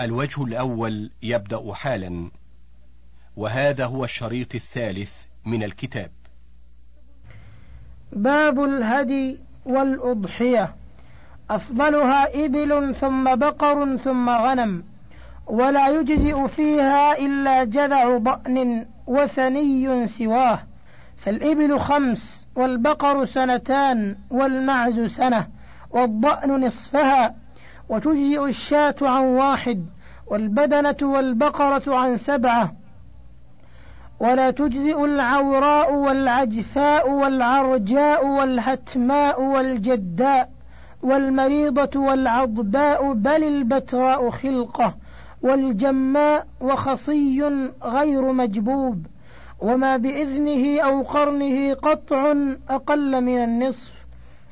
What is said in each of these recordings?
الوجه الأول يبدأ حالا وهذا هو الشريط الثالث من الكتاب. باب الهدي والأضحية. أفضلها إبل ثم بقر ثم غنم ولا يجزئ فيها إلا جذع ضأن وثني سواه. فالإبل خمس والبقر سنتان والمعز سنة والضأن نصفها. وتجزئ الشاة عن واحد والبدنة والبقرة عن سبعة ولا تجزئ العوراء والعجفاء والعرجاء والهتماء والجداء والمريضة والعضباء بل البتراء خلقة والجماء وخصي غير مجبوب وما بإذنه أو قرنه قطع أقل من النصف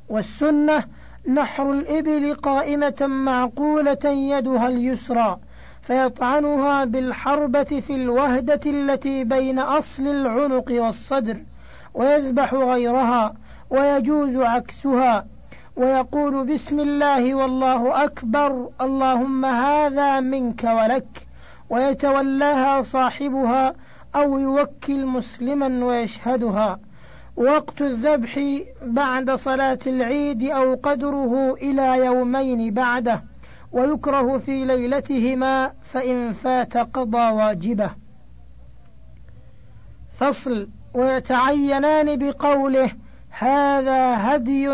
والسنة نحر الإبل قائمة معقولة يدها اليسرى فيطعنها بالحربة في الوهدة التي بين أصل العنق والصدر ويذبح غيرها ويجوز عكسها ويقول بسم الله والله أكبر اللهم هذا منك ولك ويتولاها صاحبها أو يوكل مسلما ويشهدها. وقت الذبح بعد صلاة العيد أو قدره إلى يومين بعده ويكره في ليلتهما فإن فات قضى واجبه. فصل ويتعينان بقوله هذا هدي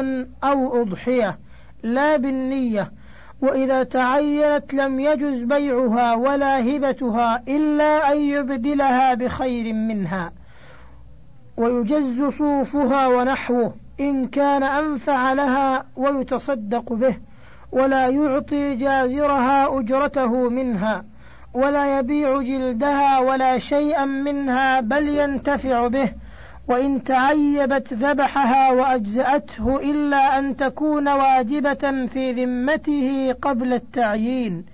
أو أضحية لا بالنية. وإذا تعينت لم يجز بيعها ولا هبتها إلا أن يبدلها بخير منها. ويجز صوفها ونحوه إن كان أنفع لها ويتصدق به ولا يعطي جازرها أجرته منها ولا يبيع جلدها ولا شيئا منها بل ينتفع به وإن تعيبت ذبحها وأجزأته إلا أن تكون واجبة في ذمته قبل التعيين.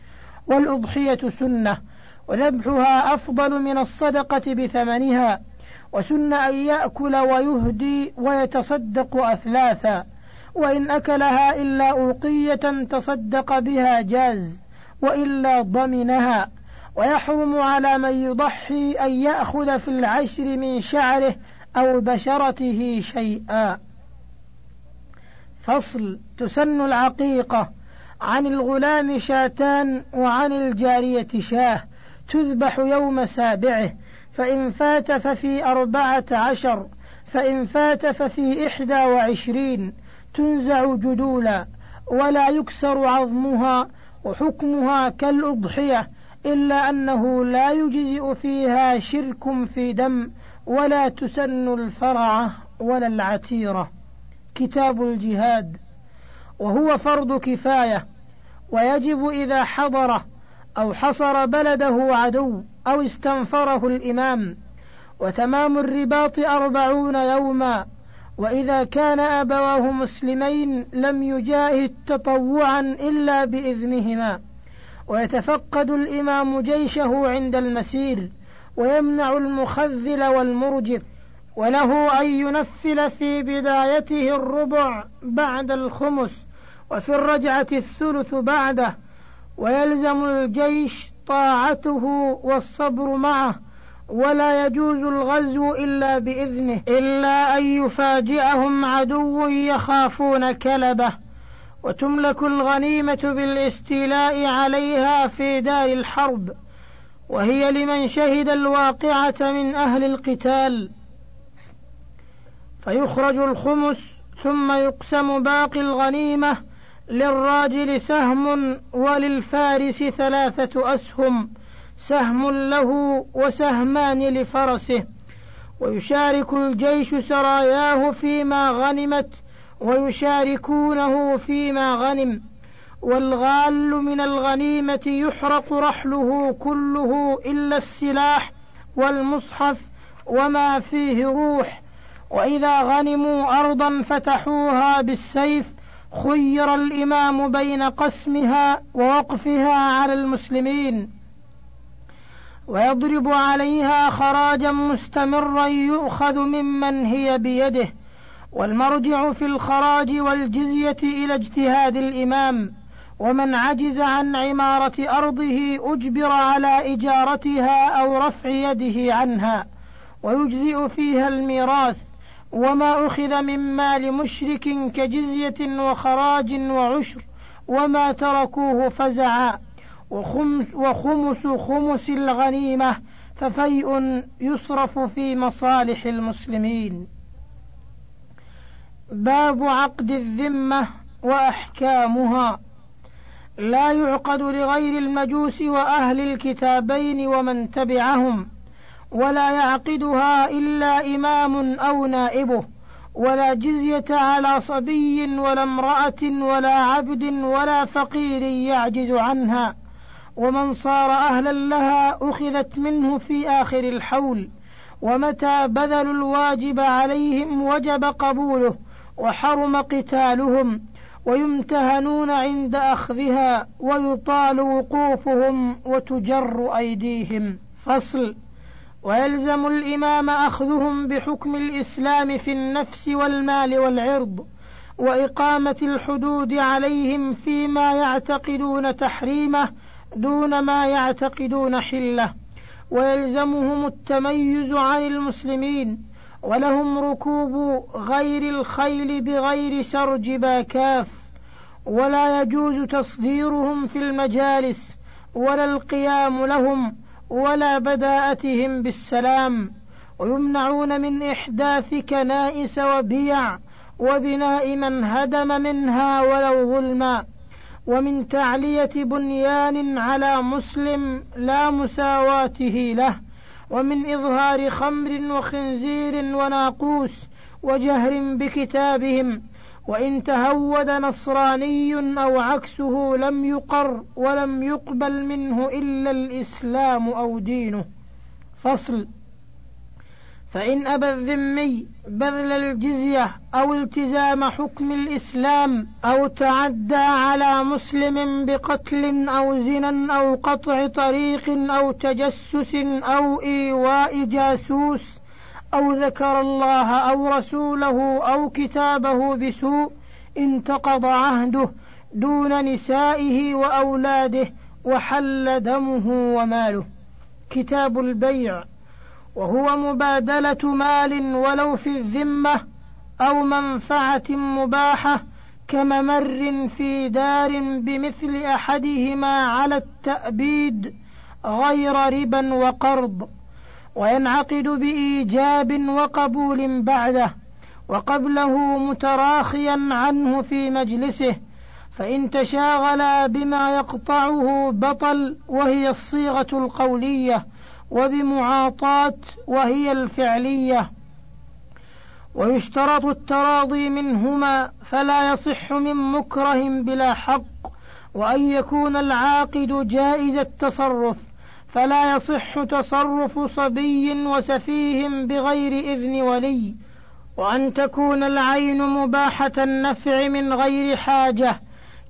والأضحية سنة وذبحها أفضل من الصدقة بثمنها وسن أن يأكل ويهدي ويتصدق أثلاثا وإن أكلها إلا أوقية تصدق بها جاز وإلا ضمنها ويحرم على من يضحي أن يأخذ في العشر من شعره أو بشرته شيئا. فصل تسن العقيقة عن الغلام شاتان وعن الجارية شاه تذبح يوم سابعه فإن فات ففي أربعة عشر فإن فات ففي إحدى وعشرين تنزع جدولا ولا يكسر عظمها وحكمها كالأضحية إلا أنه لا يجزئ فيها شرك في دم ولا تسن الفرعة ولا العتيرة. كتاب الجهاد. وهو فرض كفاية ويجب إذا حضره أو حصر بلده عدو. أو استنفره الإمام. وتمام الرباط أربعون يوما. وإذا كان أبواه مسلمين لم يجاهد تطوعا إلا بإذنهما. ويتفقد الإمام جيشه عند المسير. ويمنع المخذل والمرجف. وله أن ينفل في بدايته الربع بعد الخمس. وفي الرجعة الثلث بعده. ويلزم الجيش طاعته والصبر معه ولا يجوز الغزو إلا بإذنه. إلا أن يفاجئهم عدو يخافون كلبه. وتملك الغنيمة بالاستيلاء عليها في دار الحرب. وهي لمن شهد الواقعة من أهل القتال. فيخرج الخمس ثم يقسم باقي الغنيمة للراجل سهم وللفارس ثلاثة أسهم سهم له وسهمان لفرسه. ويشارك الجيش سراياه فيما غنمت ويشاركونه فيما غنم. والغال من الغنيمة يحرق رحله كله إلا السلاح والمصحف وما فيه روح. وإذا غنموا أرضا فتحوها بالسيف خير الإمام بين قسمها ووقفها على المسلمين ويضرب عليها خراجا مستمرا يؤخذ ممن هي بيده والمرجع في الخراج والجزية إلى اجتهاد الإمام ومن عجز عن عمارة أرضه أجبر على إجارتها أو رفع يده عنها ويجزئ فيها الميراث وما أخذ من مال مشرك كجزية وخراج وعشر وما تركوه فزعا. وخمس, وخمس خمس الغنيمة ففيء يصرف في مصالح المسلمين. باب عقد الذمة وأحكامها. لا يعقد لغير المجوس وأهل الكتابين ومن تبعهم. ولا يعقدها إلا إمام أو نائبه ولا جزية على صبي ولا امرأة ولا عبد ولا فقير يعجز عنها. ومن صار أهلا لها أخذت منه في آخر الحول. ومتى بذلوا الواجب عليهم وجب قبوله وحرم قتالهم ويمتهنون عند أخذها ويطال وقوفهم وتجر أيديهم. فصل. ويلزم الإمام أخذهم بحكم الإسلام في النفس والمال والعرض وإقامة الحدود عليهم فيما يعتقدون تحريمه دون ما يعتقدون حلة. ويلزمهم التميز عن المسلمين ولهم ركوب غير الخيل بغير سرج باكاف. ولا يجوز تصديرهم في المجالس ولا القيام لهم ولا بداءتهم بالسلام ويمنعون من إحداث كنائس وبيع وبناء من هدم منها ولو ظلما ومن تعلية بنيان على مسلم لا مساواته له ومن إظهار خمر وخنزير وناقوس وجهر بكتابهم وإن تهود نصراني أو عكسه لم يقر ولم يقبل منه إلا الإسلام أو دينه. فصل. فإن أبى الذمي بذل الجزية أو التزام حكم الإسلام أو تعدى على مسلم بقتل أو زنا أو قطع طريق أو تجسس أو إيواء جاسوس أو ذكر الله أو رسوله أو كتابه بسوء انتقض عهده دون نسائه وأولاده وحل دمه وماله. كتاب البيع. وهو مبادلة مال ولو في الذمة أو منفعة مباحة كممر في دار بمثل أحدهما على التأبيد غير ربا وقرض. وينعقد بإيجاب وقبول بعده وقبله متراخيا عنه في مجلسه فإن تشاغلا بما يقطعه بطل وهي الصيغة القولية وبمعاطاة وهي الفعلية. ويشترط التراضي منهما فلا يصح من مكره بلا حق وأن يكون العاقد جائز التصرف. فلا يصح تصرف صبي وسفيه بغير إذن ولي وأن تكون العين مباحة النفع من غير حاجة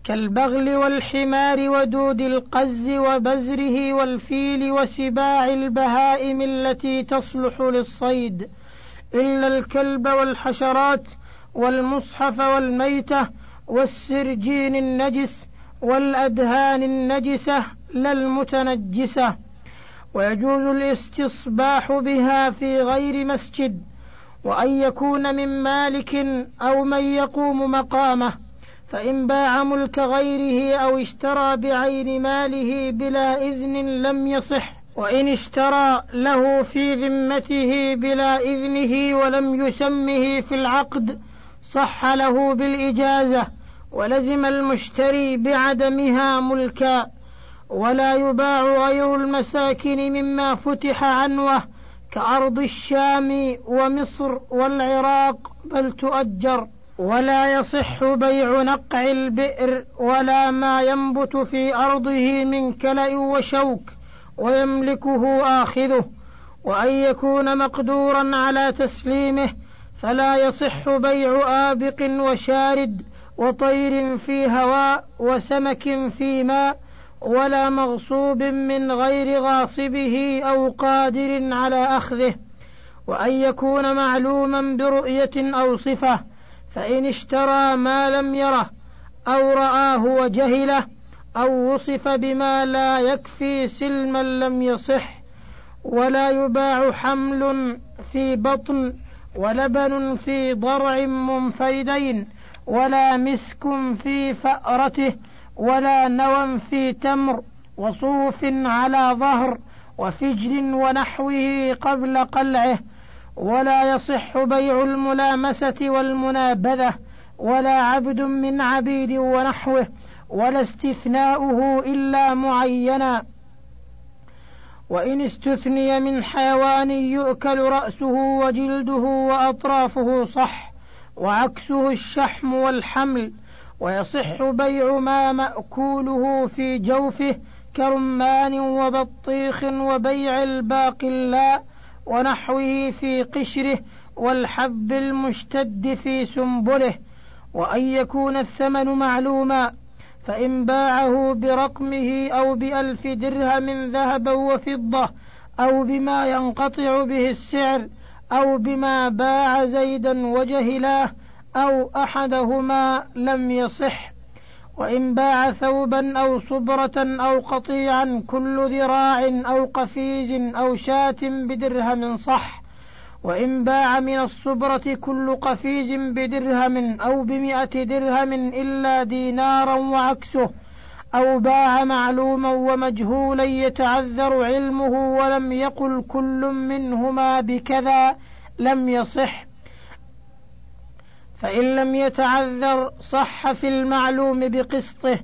كالبغل والحمار ودود القز وبزره والفيل وسباع البهائم التي تصلح للصيد إلا الكلب والحشرات والمصحف والميتة والسرجين النجس والأدهان النجسة لا المتنجسة ويجوز الاستصباح بها في غير مسجد وأن يكون من مالك أو من يقوم مقامه فإن باع ملك غيره أو اشترى بعين ماله بلا إذن لم يصح وإن اشترى له في ذمته بلا إذنه ولم يسمه في العقد صح له بالإجازة ولزم المشتري بعدمها ملكا. ولا يباع غير المساكن مما فتح عنوه كأرض الشام ومصر والعراق بل تؤجر. ولا يصح بيع نقع البئر ولا ما ينبت في أرضه من كلأ وشوك ويملكه آخذه. وأن يكون مقدورا على تسليمه فلا يصح بيع آبق وشارد وطير في هواء وسمك في ماء ولا مغصوب من غير غاصبه أو قادر على أخذه وأن يكون معلوما برؤية أو صفة فإن اشترى ما لم يره أو رآه وجهله أو وصف بما لا يكفي سلما لم يصح ولا يباع حمل في بطن ولبن في ضرع منفردين ولا مسك في فأرته ولا نوى في تمر وصوف على ظهر وفجل ونحوه قبل قلعه ولا يصح بيع الملامسة والمنابذة ولا عبد من عبيد ونحوه ولا استثناؤه إلا معينا. وإن استثني من حيوان يؤكل رأسه وجلده وأطرافه صح وعكسه الشحم والحمل ويصح بيع ما مأكوله في جوفه كرمان وبطيخ وبيع الباقلاء ونحوه في قشره والحب المشتد في سنبله. وأن يكون الثمن معلوما فإن باعه برقمه أو بألف درهم ذهبا وفضة أو بما ينقطع به السعر أو بما باع زيدا وجهلاه أو أحدهما لم يصح وإن باع ثوبا أو صبرة أو قطيعا كل ذراع أو قفيز أو شاة بدرهم صح وإن باع من الصبرة كل قفيز بدرهم أو بمئة درهم إلا دينارا وعكسه أو باع معلوما ومجهولا يتعذر علمه ولم يقل كل منهما بكذا لم يصح. فإن لم يتعذر صح في المعلوم بقسطه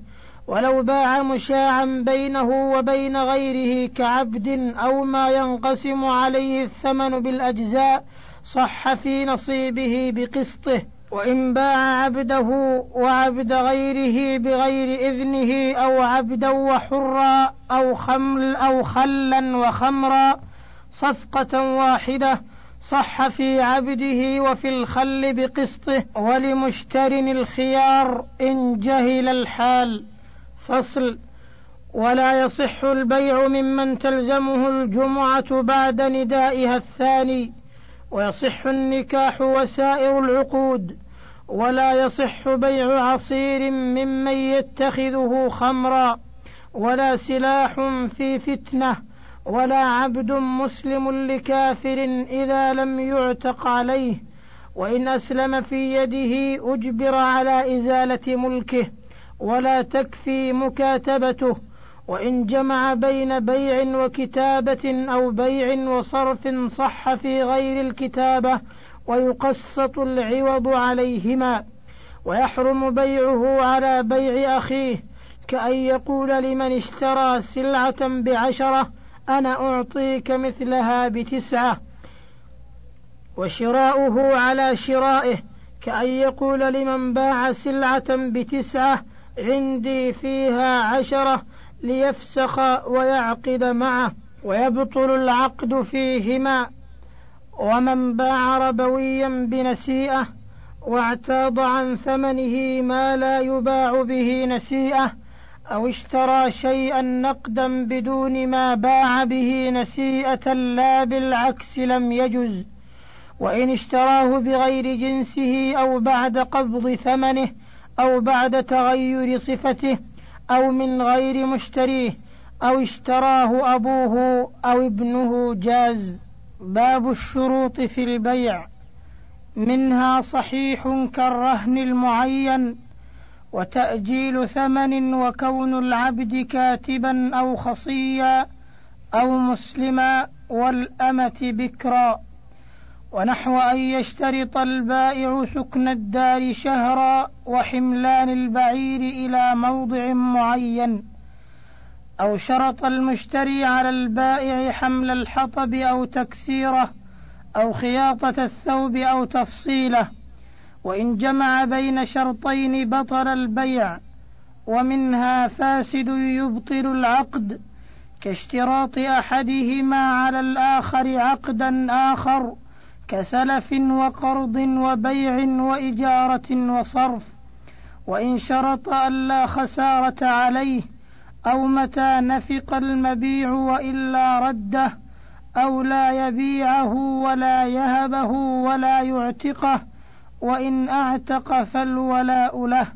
ولو باع مشاعا بينه وبين غيره كعبد أو ما ينقسم عليه الثمن بالأجزاء صح في نصيبه بقسطه. وإن باع عبده وعبد غيره بغير إذنه أو عبدا وحرا أو خمل أو خلا وخمرا صفقة واحدة صح في عبده وفي الخل بقسطه ولمشتر الخيار إن جهل الحال. فصل. ولا يصح البيع ممن تلزمه الجمعة بعد ندائها الثاني. ويصح النكاح وسائر العقود. ولا يصح بيع عصير ممن يتخذه خمرا. ولا سلاح في فتنة. ولا عبد مسلم لكافر إذا لم يعتق عليه وإن أسلم في يده أجبر على إزالة ملكه ولا تكفي مكاتبته وإن جمع بين بيع وكتابة أو بيع وصرف صح في غير الكتابة ويقسط العوض عليهما ويحرم بيعه على بيع أخيه كأن يقول لمن اشترى سلعة بعشرة أنا أعطيك مثلها بتسعة. وشراؤه على شرائه كأن يقول لمن باع سلعة بتسعة عندي فيها عشرة ليفسخ ويعقد معه ويبطل العقد فيهما. ومن باع ربويا بنسيئة واعتاض عن ثمنه ما لا يباع به نسيئة أو اشترى شيئا نقدا بدون ما باع به نسيئة لا بالعكس لم يجز وإن اشتراه بغير جنسه أو بعد قبض ثمنه أو بعد تغير صفته أو من غير مشتريه أو اشتراه أبوه أو ابنه جاز. باب الشروط في البيع. منها صحيح كالرهن المعين وتأجيل ثمن وكون العبد كاتبا أو خصيا أو مسلما والأمة بكرا. ونحو أن يشترط البائع سكن الدار شهرا وحملان البعير إلى موضع معين. أو شرط المشتري على البائع حمل الحطب أو تكسيره أو خياطة الثوب أو تفصيله. وإن جمع بين شرطين بطل البيع ومنها فاسد يبطل العقد كاشتراط أحدهما على الآخر عقدا آخر كسلف وقرض وبيع وإجارة وصرف وإن شرط ألا خسارة عليه أو متى نفق المبيع وإلا رده أو لا يبيعه ولا يهبه ولا يعتقه وإن أعتق فالولاء له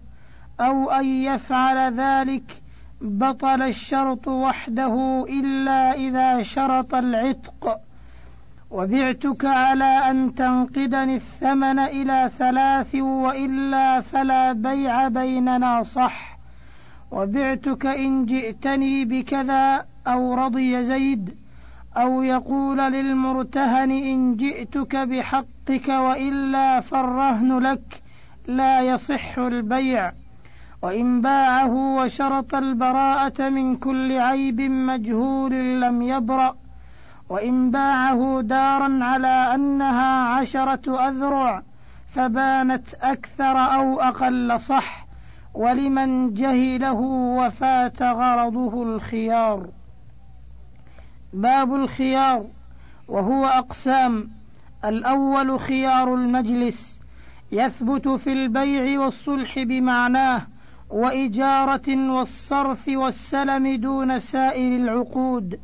أو أن يفعل ذلك بطل الشرط وحده إلا إذا شرط العتق. وبعتك على أن تنقدني الثمن إلى ثلاث وإلا فلا بيع بيننا صح. وبعتك إن جئتني بكذا أو رضي زيد أو يقول للمرتهن إن جئتك بحقك وإلا فالرهن لك لا يصح البيع. وإن باعه وشرط البراءة من كل عيب مجهول لم يبرأ. وإن باعه دارا على أنها عشرة أذرع فبانت أكثر أو أقل صح. ولمن جهله وفات غرضه الخيار. باب الخيار وهو أقسام. الأول خيار المجلس يثبت في البيع والصلح بمعناه وإجارة والصرف والسلم دون سائر العقود.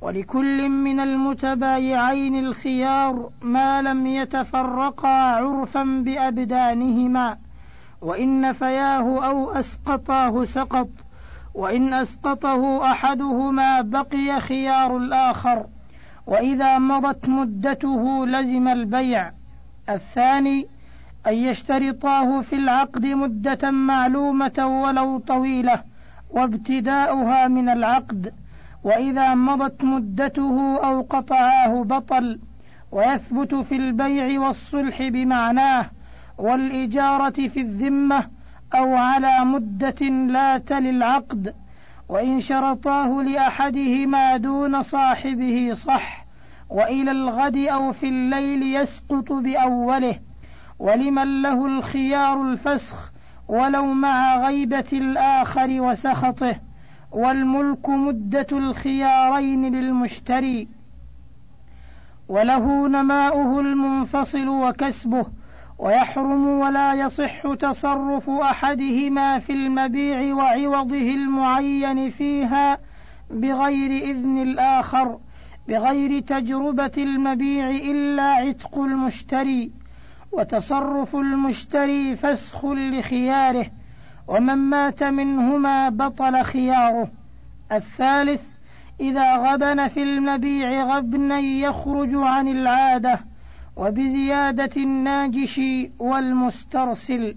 ولكل من المتبايعين الخيار ما لم يتفرقا عرفا بأبدانهما وإن نفياه أو أسقطاه سقط. وإن أسقطه أحدهما بقي خيار الآخر. وإذا مضت مدته لزم البيع. الثاني أن يشترطاه في العقد مدة معلومة ولو طويلة وابتداؤها من العقد. وإذا مضت مدته أو قطعاه بطل ويثبت في البيع والصلح بمعناه والإجارة في الذمة أو على مدة لا تلي العقد وإن شرطاه لأحدهما دون صاحبه صح وإلى الغد أو في الليل يسقط بأوله. ولمن له الخيار الفسخ ولو مع غيبة الآخر وسخطه والملك مدة الخيارين للمشتري. وله نماؤه المنفصل وكسبه ويحرم ولا يصح تصرف أحدهما في المبيع وعوضه المعين فيها بغير إذن الآخر بغير تجربة المبيع إلا عتق المشتري وتصرف المشتري فسخ لخياره ومن مات منهما بطل خياره. الثالث إذا غبن في المبيع غبنا يخرج عن العادة وبزيادة الناجش والمسترسل.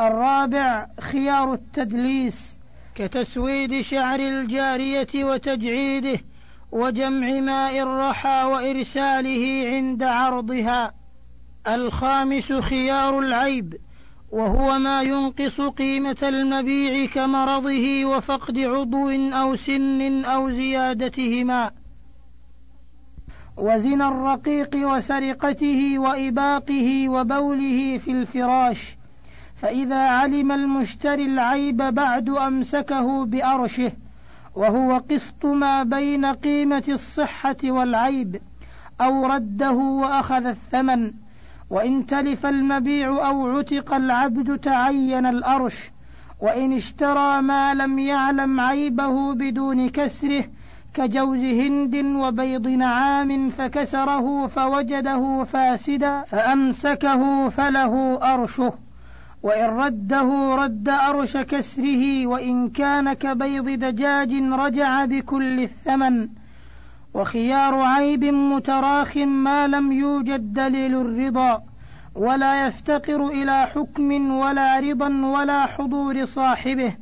الرابع خيار التدليس. كتسويد شعر الجارية وتجعيده وجمع ماء الرحى وإرساله عند عرضها. الخامس خيار العيب وهو ما ينقص قيمة المبيع كمرضه وفقد عضو أو سن أو زيادتهما. وزنا الرقيق وسرقته وإباقه وبوله في الفراش فإذا علم المشتري العيب بعد أمسكه بأرشه وهو قسط ما بين قيمة الصحة والعيب أو رده وأخذ الثمن وإن تلف المبيع أو عتق العبد تعين الأرش وإن اشترى ما لم يعلم عيبه بدون كسره كجوز هند وبيض نعام فكسره فوجده فاسدا فأمسكه فله أرشه. وإن رده رد أرش كسره وإن كان كبيض دجاج رجع بكل الثمن. وخيار عيب متراخ ما لم يوجد دليل الرضا. ولا يفتقر إلى حكم ولا رضا ولا حضور صاحبه.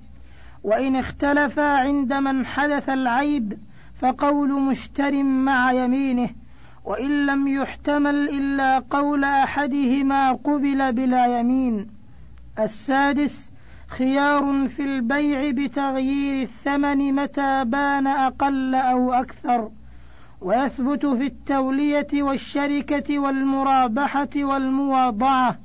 وإن اختلفا عند من حدث العيب فقول مشتر مع يمينه وإن لم يحتمل إلا قول أحدهما قبل بلا يمين. السادس خيار في البيع بتغيير الثمن متى بان أقل أو أكثر. ويثبت في التولية والشركة والمرابحة والمواضعة.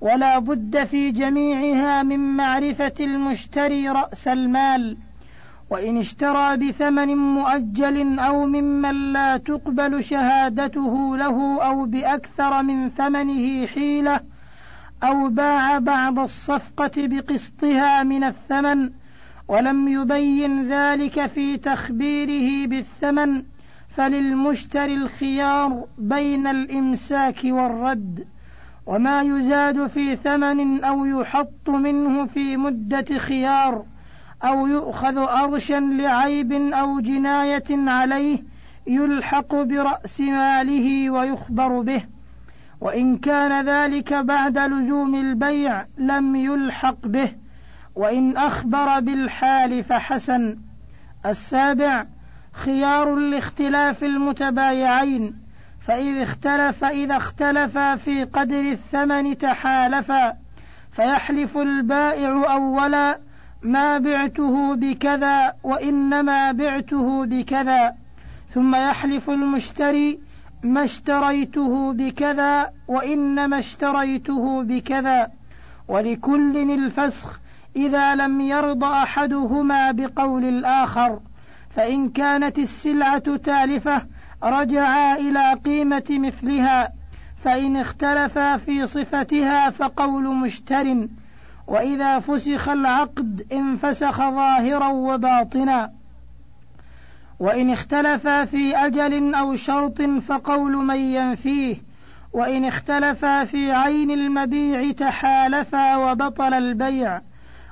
ولا بد في جميعها من معرفة المشتري رأس المال. وإن اشترى بثمن مؤجل أو ممن لا تقبل شهادته له أو بأكثر من ثمنه حيلة أو باع بعض الصفقة بقسطها من الثمن ولم يبين ذلك في تخبيره بالثمن فللمشتري الخيار بين الإمساك والرد وما يزاد في ثمن أو يحط منه في مدة خيار أو يؤخذ أرشا لعيب أو جناية عليه يلحق برأس ماله ويخبر به. وإن كان ذلك بعد لزوم البيع لم يلحق به. وإن أخبر بالحال فحسن. السابع خيار لاختلاف المتبايعين. فإذا اختلف إذا اختلفا في قدر الثمن تحالفا. فيحلف البائع أولا ما بعته بكذا وإنما بعته بكذا ثم يحلف المشتري ما اشتريته بكذا وإنما اشتريته بكذا. ولكل الفسخ إذا لم يرض أحدهما بقول الآخر فإن كانت السلعة تالفة رجعا إلى قيمة مثلها فإن اختلفا في صفتها فقول مشتر. وإذا فسخ العقد انفسخ ظاهرا وباطنا. وإن اختلفا في أجل أو شرط فقول من ينفيه. وإن اختلفا في عين المبيع تحالفا وبطل البيع.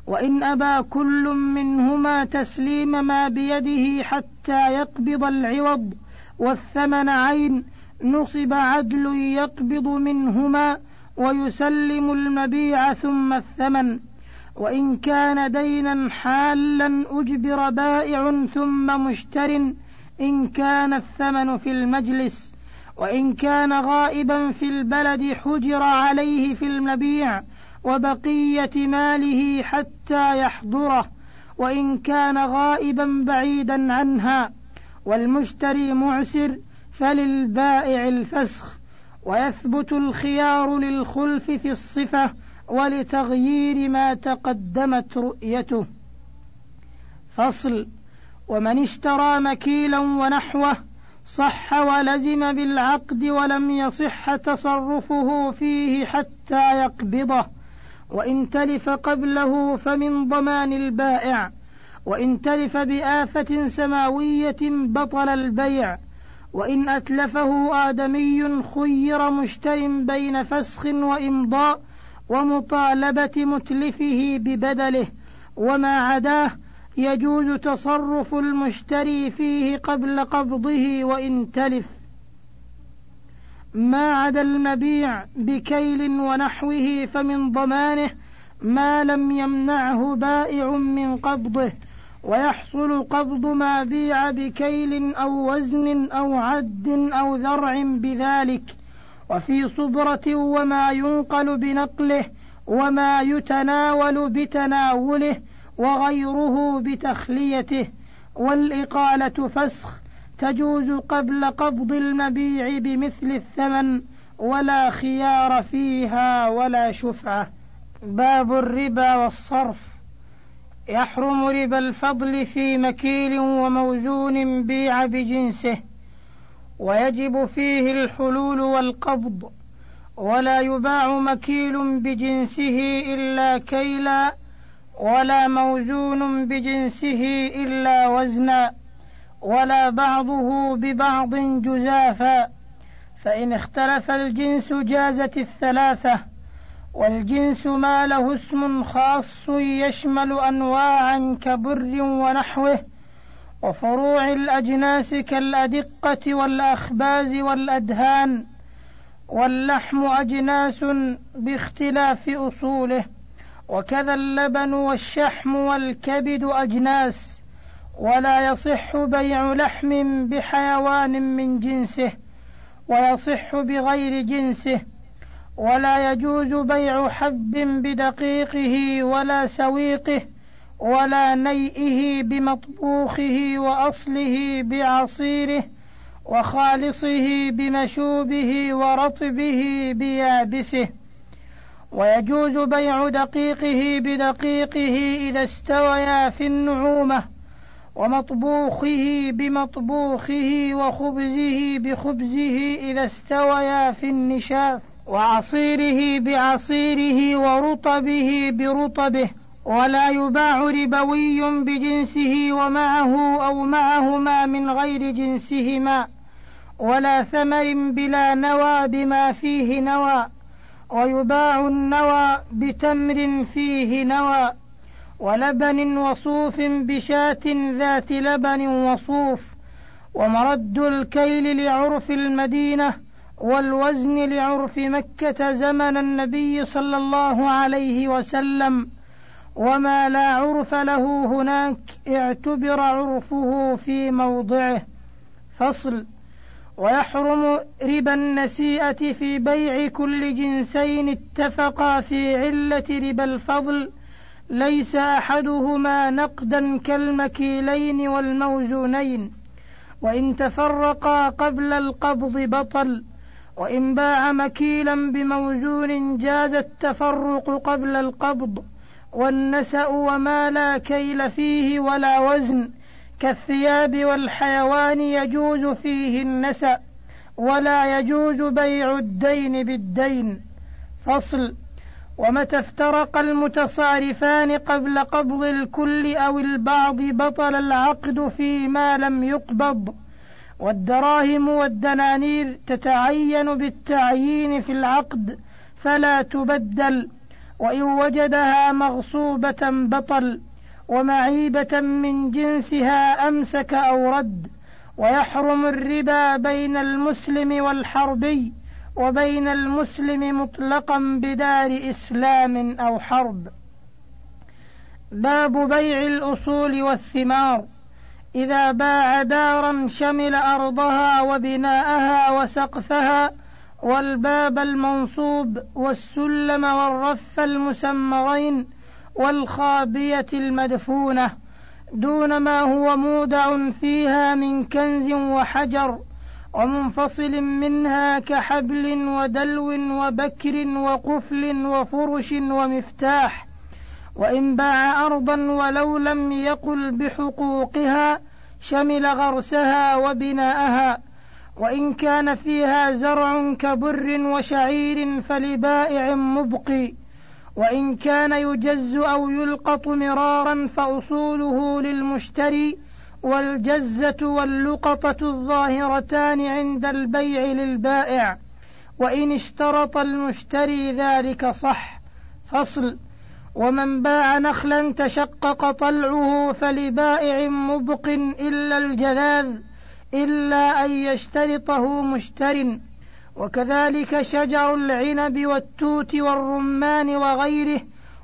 وإن أبى كل منهما تسليم ما بيده حتى يقبض العوض والثمن عين. نصب عدل يقبض منهما ويسلم المبيع ثم الثمن وإن كان دينا حالا أجبر بائع ثم مشتر إن كان الثمن في المجلس وإن كان غائبا في البلد حجر عليه في المبيع وبقية ماله حتى يحضره وإن كان غائبا بعيدا عنها والمشتري معسر فللبائع الفسخ. ويثبت الخيار للخلف في الصفة ولتغيير ما تقدمت رؤيته. فصل ومن اشترى مكيلا ونحوه صح ولزم بالعقد ولم يصح تصرفه فيه حتى يقبضه. وإن تلف قبله فمن ضمان البائع. وإن تلف بآفة سماوية بطل البيع. وإن أتلفه آدمي خير مشتر بين فسخ وإمضاء ومطالبة متلفه ببدله وما عداه يجوز تصرف المشتري فيه قبل قبضه وإن تلف. ما عدا المبيع بكيل ونحوه فمن ضمانه ما لم يمنعه بائع من قبضه ويحصل قبض ما بيع بكيل أو وزن أو عد أو ذرع بذلك وفي صبرة وما ينقل بنقله وما يتناول بتناوله وغيره بتخليته والإقالة فسخ تجوز قبل قبض المبيع بمثل الثمن ولا خيار فيها ولا شفعة. باب الربا والصرف. يحرم ربا الفضل في مكيل وموزون بيع بجنسه ويجب فيه الحلول والقبض ولا يباع مكيل بجنسه إلا كيلا ولا موزون بجنسه إلا وزنا ولا بعضه ببعض جزافا فإن اختلف الجنس جازت الثلاثة. والجنس ما له اسم خاص يشمل أنواعا كبر ونحوه وفروع الأجناس كالأدقة والأخباز والأدهان واللحم أجناس باختلاف أصوله وكذا اللبن والشحم والكبد أجناس ولا يصح بيع لحم بحيوان من جنسه ويصح بغير جنسه. ولا يجوز بيع حب بدقيقه ولا سويقه ولا نيئه بمطبوخه وأصله بعصيره وخالصه بمشوبه ورطبه بيابسه. ويجوز بيع دقيقه بدقيقه إذا استويا في النعومة ومطبوخه بمطبوخه وخبزه بخبزه إذا استويا في النشاف. وعصيره بعصيره ورطبه برطبه ولا يباع ربوي بجنسه ومعه أو معهما من غير جنسهما. ما. ولا ثمر بلا نوى بما فيه نوى ويباع النوى بتمر فيه نوى ولبن وصوف بشاة ذات لبن وصوف ومرد الكيل لعرف المدينة والوزن لعرف مكة زمن النبي صلى الله عليه وسلم وما لا عرف له هناك اعتبر عرفه في موضعه. فصل ويحرم ربا النسيئة في بيع كل جنسين اتفقا في علة ربا الفضل. ليس أحدهما نقدا كالمكيلين والموزونين. وإن تفرقا قبل القبض بطل. وإن باع مكيلا بموزون جاز التفرق قبل القبض والنسأ وما لا كيل فيه ولا وزن كالثياب والحيوان يجوز فيه النسأ ولا يجوز بيع الدين بالدين. فصل ومتى افترق المتصارفان قبل قبض الكل أو البعض بطل العقد فيما لم يقبض؟ والدراهم والدنانير تتعين بالتعيين في العقد فلا تبدل وإن وجدها مغصوبة بطل ومعيبة من جنسها أمسك أو رد ويحرم الربا بين المسلم والحربي وبين المسلم مطلقا بدار إسلام أو حرب. باب بيع الأصول والثمار. إذا باع دارا شمل أرضها وبناءها وسقفها والباب المنصوب والسلم والرف المسمرين والخابية المدفونة دون ما هو مودع فيها من كنز وحجر ومنفصل منها كحبل ودلو وبكر وقفل وفرش ومفتاح وإن باع أرضا ولو لم يقل بحقوقها شمل غرسها وبناءها وإن كان فيها زرع كبر وشعير فلبائع مبقي وإن كان يجز أو يلقط مرارا فأصوله للمشتري والجزة واللقطة الظاهرتان عند البيع للبائع وإن اشترط المشتري ذلك صح فصل. ومن باع نخلا تشقق طلعه فلبائع مبق إلا الجذاذ إلا أن يشترطه مشتر. وكذلك شجر العنب والتوت والرمان وغيره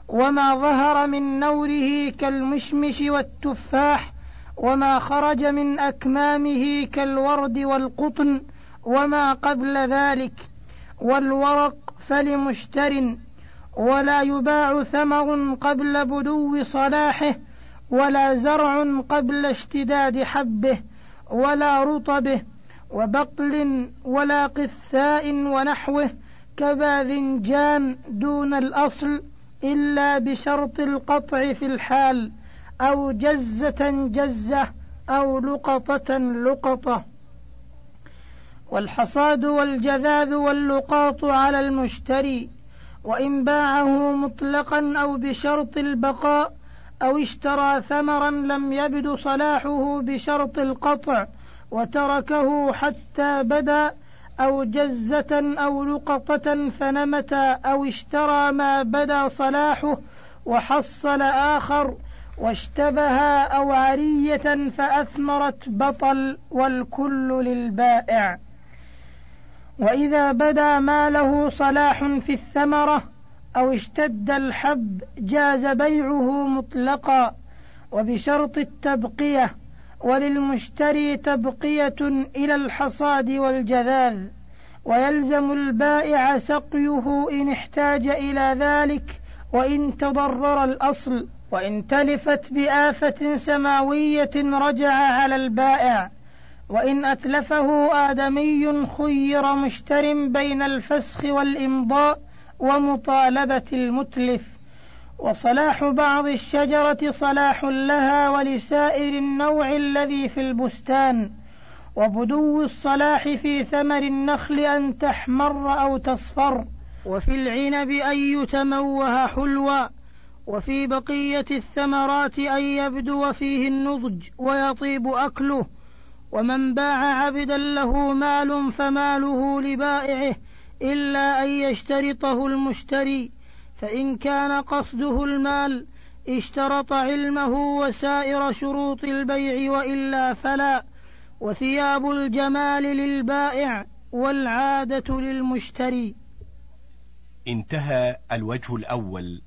وما ظهر من نوره كالمشمش والتفاح وما خرج من أكمامه كالورد والقطن وما قبل ذلك. والورق فلمشتر. ولا يباع ثمر قبل بدو صلاحه ولا زرع قبل اشتداد حبه ولا رطبه وبقل ولا قثاء ونحوه كباذنجان دون الأصل إلا بشرط القطع في الحال أو جزة جزة أو لقطة لقطة. والحصاد والجذاذ واللقاط على المشتري وإن باعه مطلقا أو بشرط البقاء أو اشترى ثمرا لم يبد صلاحه بشرط القطع وتركه حتى بدا أو جزة أو لقطة فنمت أو اشترى ما بدا صلاحه وحصل آخر واشتبه أو عرية فأثمرت بطل والكل للبائع. وإذا بدا ما له صلاح في الثمرة أو اشتد الحب جاز بيعه مطلقا وبشرط التبقية وللمشتري تبقية إلى الحصاد والجذاذ ويلزم البائع سقيه إن احتاج إلى ذلك وإن تضرر الأصل وإن تلفت بآفة سماوية رجع على البائع وإن أتلفه آدمي خير مشتر بين الفسخ والإمضاء ومطالبة المتلف. وصلاح بعض الشجرة صلاح لها ولسائر النوع الذي في البستان. وبدو الصلاح في ثمر النخل أن تحمر أو تصفر. وفي العنب أن يتموه حلوا وفي بقية الثمرات أن يبدو فيه النضج ويطيب أكله. ومن باع عبدا له مال فماله لبائعه إلا أن يشترطه المشتري فإن كان قصده المال اشترط علمه وسائر شروط البيع والا فلا وثياب الجمال للبائع والعاده للمشتري انتهى الوجه الأول.